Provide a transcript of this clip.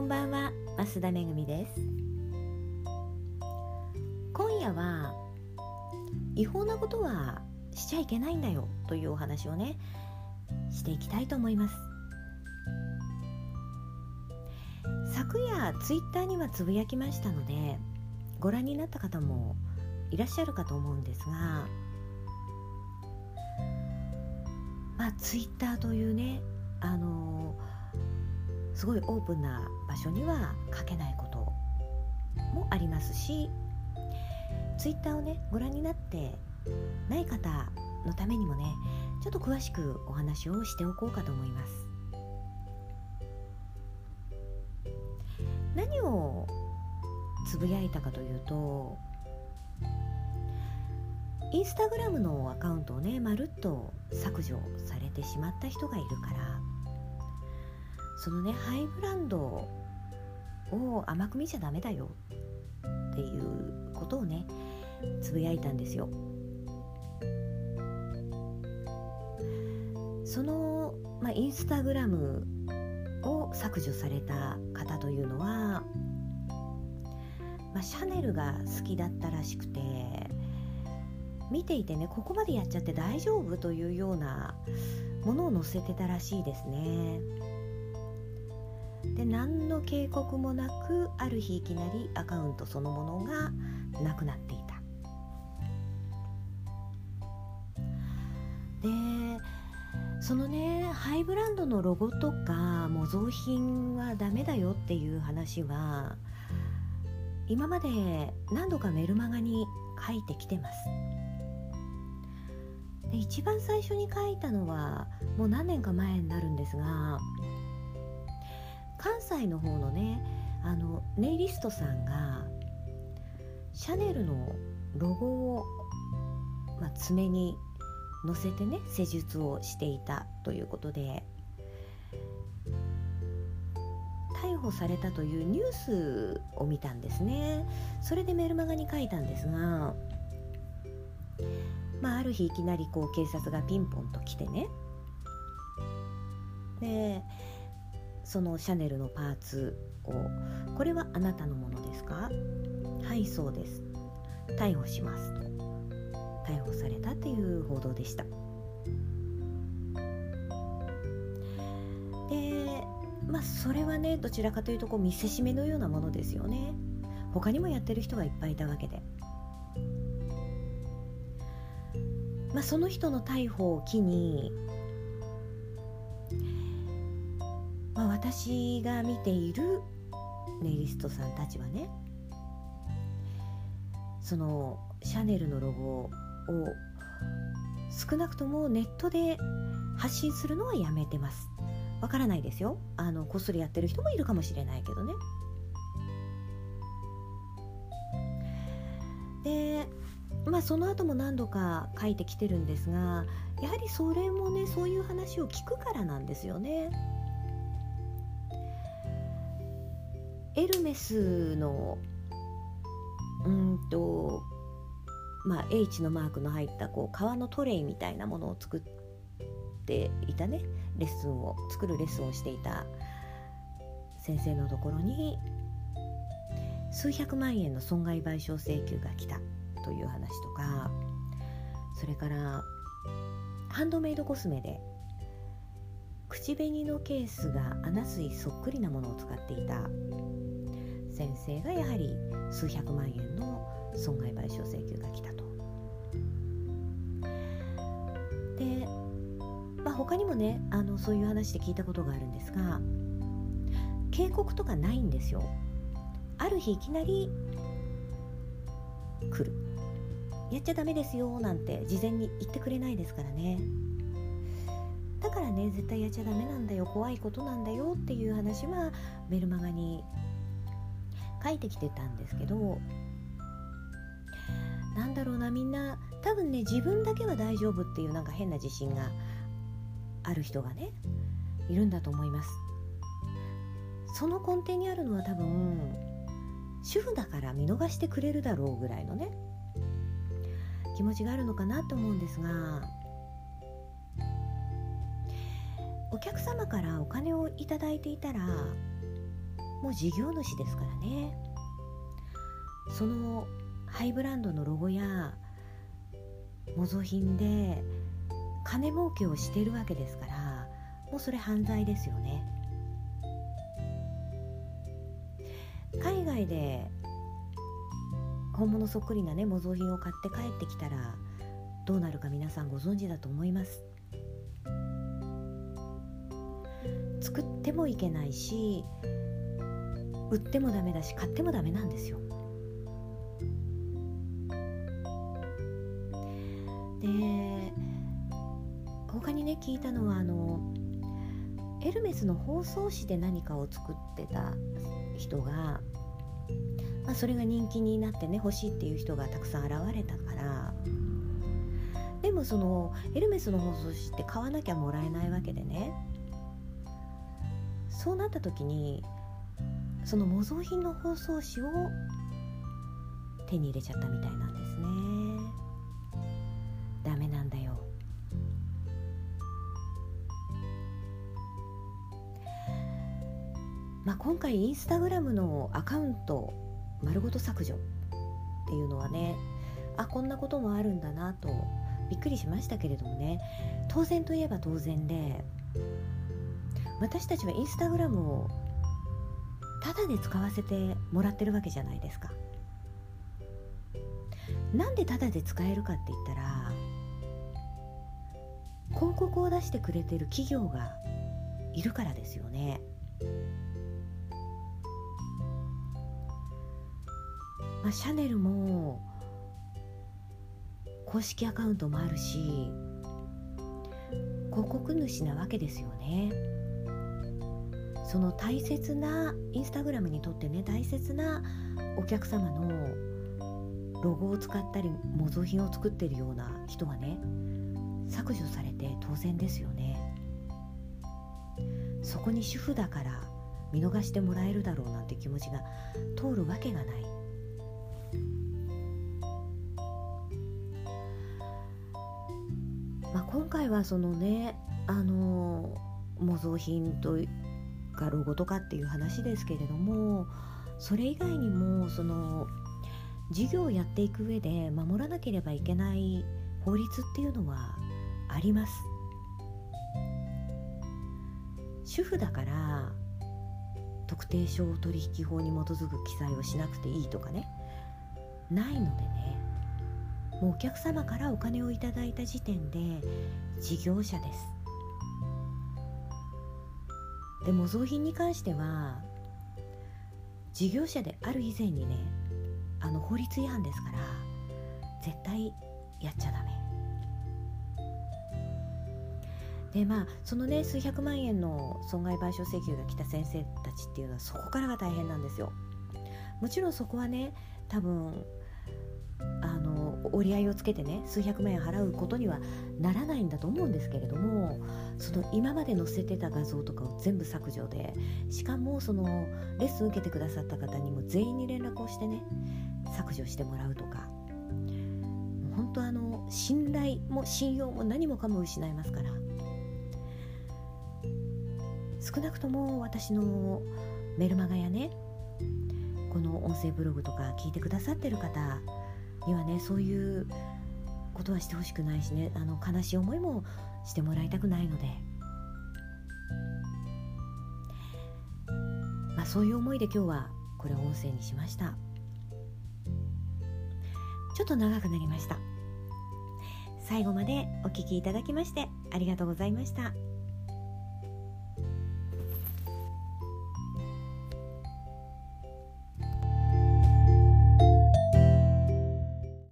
んばんは増田めぐみです。今夜は違法なことはしちゃいけないんだよというお話をねしていきたいと思います。昨夜ツイッターにはつぶやきましたのでご覧になった方もいらっしゃるかと思うんですがまあツイッターというねあのすごいオープンな場所には書けないこともありますしツイッターをねご覧になってない方のためにもねちょっと詳しくお話をしておこうかと思います。何をつぶやいたかというとインスタグラムのアカウントをねまるっと削除されてしまった人がいるからそのねハイブランドを甘く見ちゃダメだよっていうことをねつぶやいたんですよその、まあ、インスタグラムを削除された方というのは、まあ、シャネルが好きだったらしくて見ていてねここまでやっちゃって大丈夫というようなものを載せてたらしいですね。で何の警告もなくある日いきなりアカウントそのものがなくなっていた。でそのねハイブランドのロゴとか模造品はダメだよっていう話は今まで何度かメルマガに書いてきてます。で一番最初に書いたのはもう何年か前になるんですが関西の方のねあのネイリストさんがシャネルのロゴを、まあ、爪に載せてね施術をしていたということで逮捕されたというニュースを見たんですね。それでメルマガに書いたんですが、まあ、ある日いきなりこう警察がピンポンと来てね。でそのシャネルのパーツを。これはあなたのものですか？はいそうです。逮捕しますと。逮捕されたっていう報道でした。でまあそれはねどちらかというとこう見せしめのようなものですよね。他にもやってる人がいっぱいいたわけで。まあその人の逮捕を機に私が見ているネイリストさんたちはねそのシャネルのロゴを少なくともネットで発信するのはやめてます。わからないですよ。あのこっそりやってる人もいるかもしれないけどね。でまあその後も何度か書いてきてるんですがやはりそれもねそういう話を聞くからなんですよね。エルメスのうんとまあ H のマークの入ったこう革のトレイみたいなものを作っていたね。レッスンを作るレッスンをしていた先生のところに数百万円の損害賠償請求が来たという話とかそれからハンドメイドコスメで口紅のケースがアナスイそっくりなものを使っていた先生がやはり数百万円の損害賠償請求が来たと。で、まあ、他にもねあのそういう話で聞いたことがあるんですが警告とかないんですよ。ある日いきなり来るやっちゃダメですよなんて事前に言ってくれないですからね。だからね絶対やっちゃダメなんだよ怖いことなんだよっていう話はメルマガに書いてきてたんですけどなんだろうなみんな多分ね自分だけは大丈夫っていうなんか変な自信がある人がねいるんだと思います。その根底にあるのは多分主婦だから見逃してくれるだろうぐらいのね気持ちがあるのかなと思うんですがお客様からお金をいただいていたらもう事業主ですからね。そのハイブランドのロゴや模造品で金儲けをしてるわけですからもうそれ犯罪ですよね。海外で本物そっくりなね模造品を買って帰ってきたらどうなるか皆さんご存知だと思います。作ってもいけないし売ってもダメだし買ってもダメなんですよ。で他にね聞いたのはあのエルメスの包装紙で何かを作ってた人が、まあ、それが人気になってね欲しいっていう人がたくさん現れたからでもそのエルメスの包装紙って買わなきゃもらえないわけでね。そうなった時にその模造品の包装紙を手に入れちゃったみたいなんですね。ダメなんだよ。まあ、今回インスタグラムのアカウント丸ごと削除っていうのはねあこんなこともあるんだなとびっくりしましたけれどもね。当然といえば当然で私たちはインスタグラムをただで使わせてもらってるわけじゃないですか。なんでただで使えるかって言ったら広告を出してくれてる企業がいるからですよね。まあ、シャネルも公式アカウントもあるし広告主なわけですよね。その大切なインスタグラムにとってね大切なお客様のロゴを使ったり模造品を作ってるような人はね削除されて当然ですよね。そこに主婦だから見逃してもらえるだろうなんて気持ちが通るわけがない。まあ、今回はそのねあの模造品とかロゴとかっていう話ですけれどもそれ以外にもその事業をやっていく上で守らなければいけない法律っていうのはあります。主婦だから特定商取引法に基づく記載をしなくていいとかねないのでねもうお客様からお金をいただいた時点で事業者です。で模造品に関しては事業者である以前にねあの法律違反ですから絶対やっちゃダメ。でまあそのね数百万円の損害賠償請求が来た先生たちっていうのはそこからが大変なんですよ。もちろんそこはね多分あ折り合いをつけてね数百万円払うことにはならないんだと思うんですけれどもその今まで載せてた画像とかを全部削除でしかもそのレッスン受けてくださった方にも全員に連絡をしてね削除してもらうとか本当あの信頼も信用も何もかも失いますから少なくとも私のメルマガやねこの音声ブログとか聞いてくださってる方にはねそういうことはしてほしくないしね。あの悲しい思いもしてもらいたくないので、まあ、そういう思いで今日はこれを音声にしました。ちょっと長くなりました。最後までお聴きいただきましてありがとうございました。